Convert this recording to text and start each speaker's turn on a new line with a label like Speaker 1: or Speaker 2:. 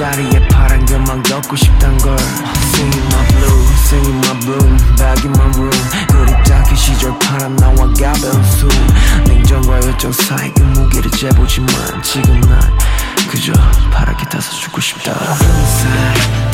Speaker 1: 자리에 파란 것만 걷고 싶단 걸. Singing my blue, singing my bloom Back in my room. 그립다기 시절 파란 나와 가벼운 숨. 냉정과 열정 사이 그 무게를 재보지만 지금 난 그저 파랗게 타서 죽고 싶다. inside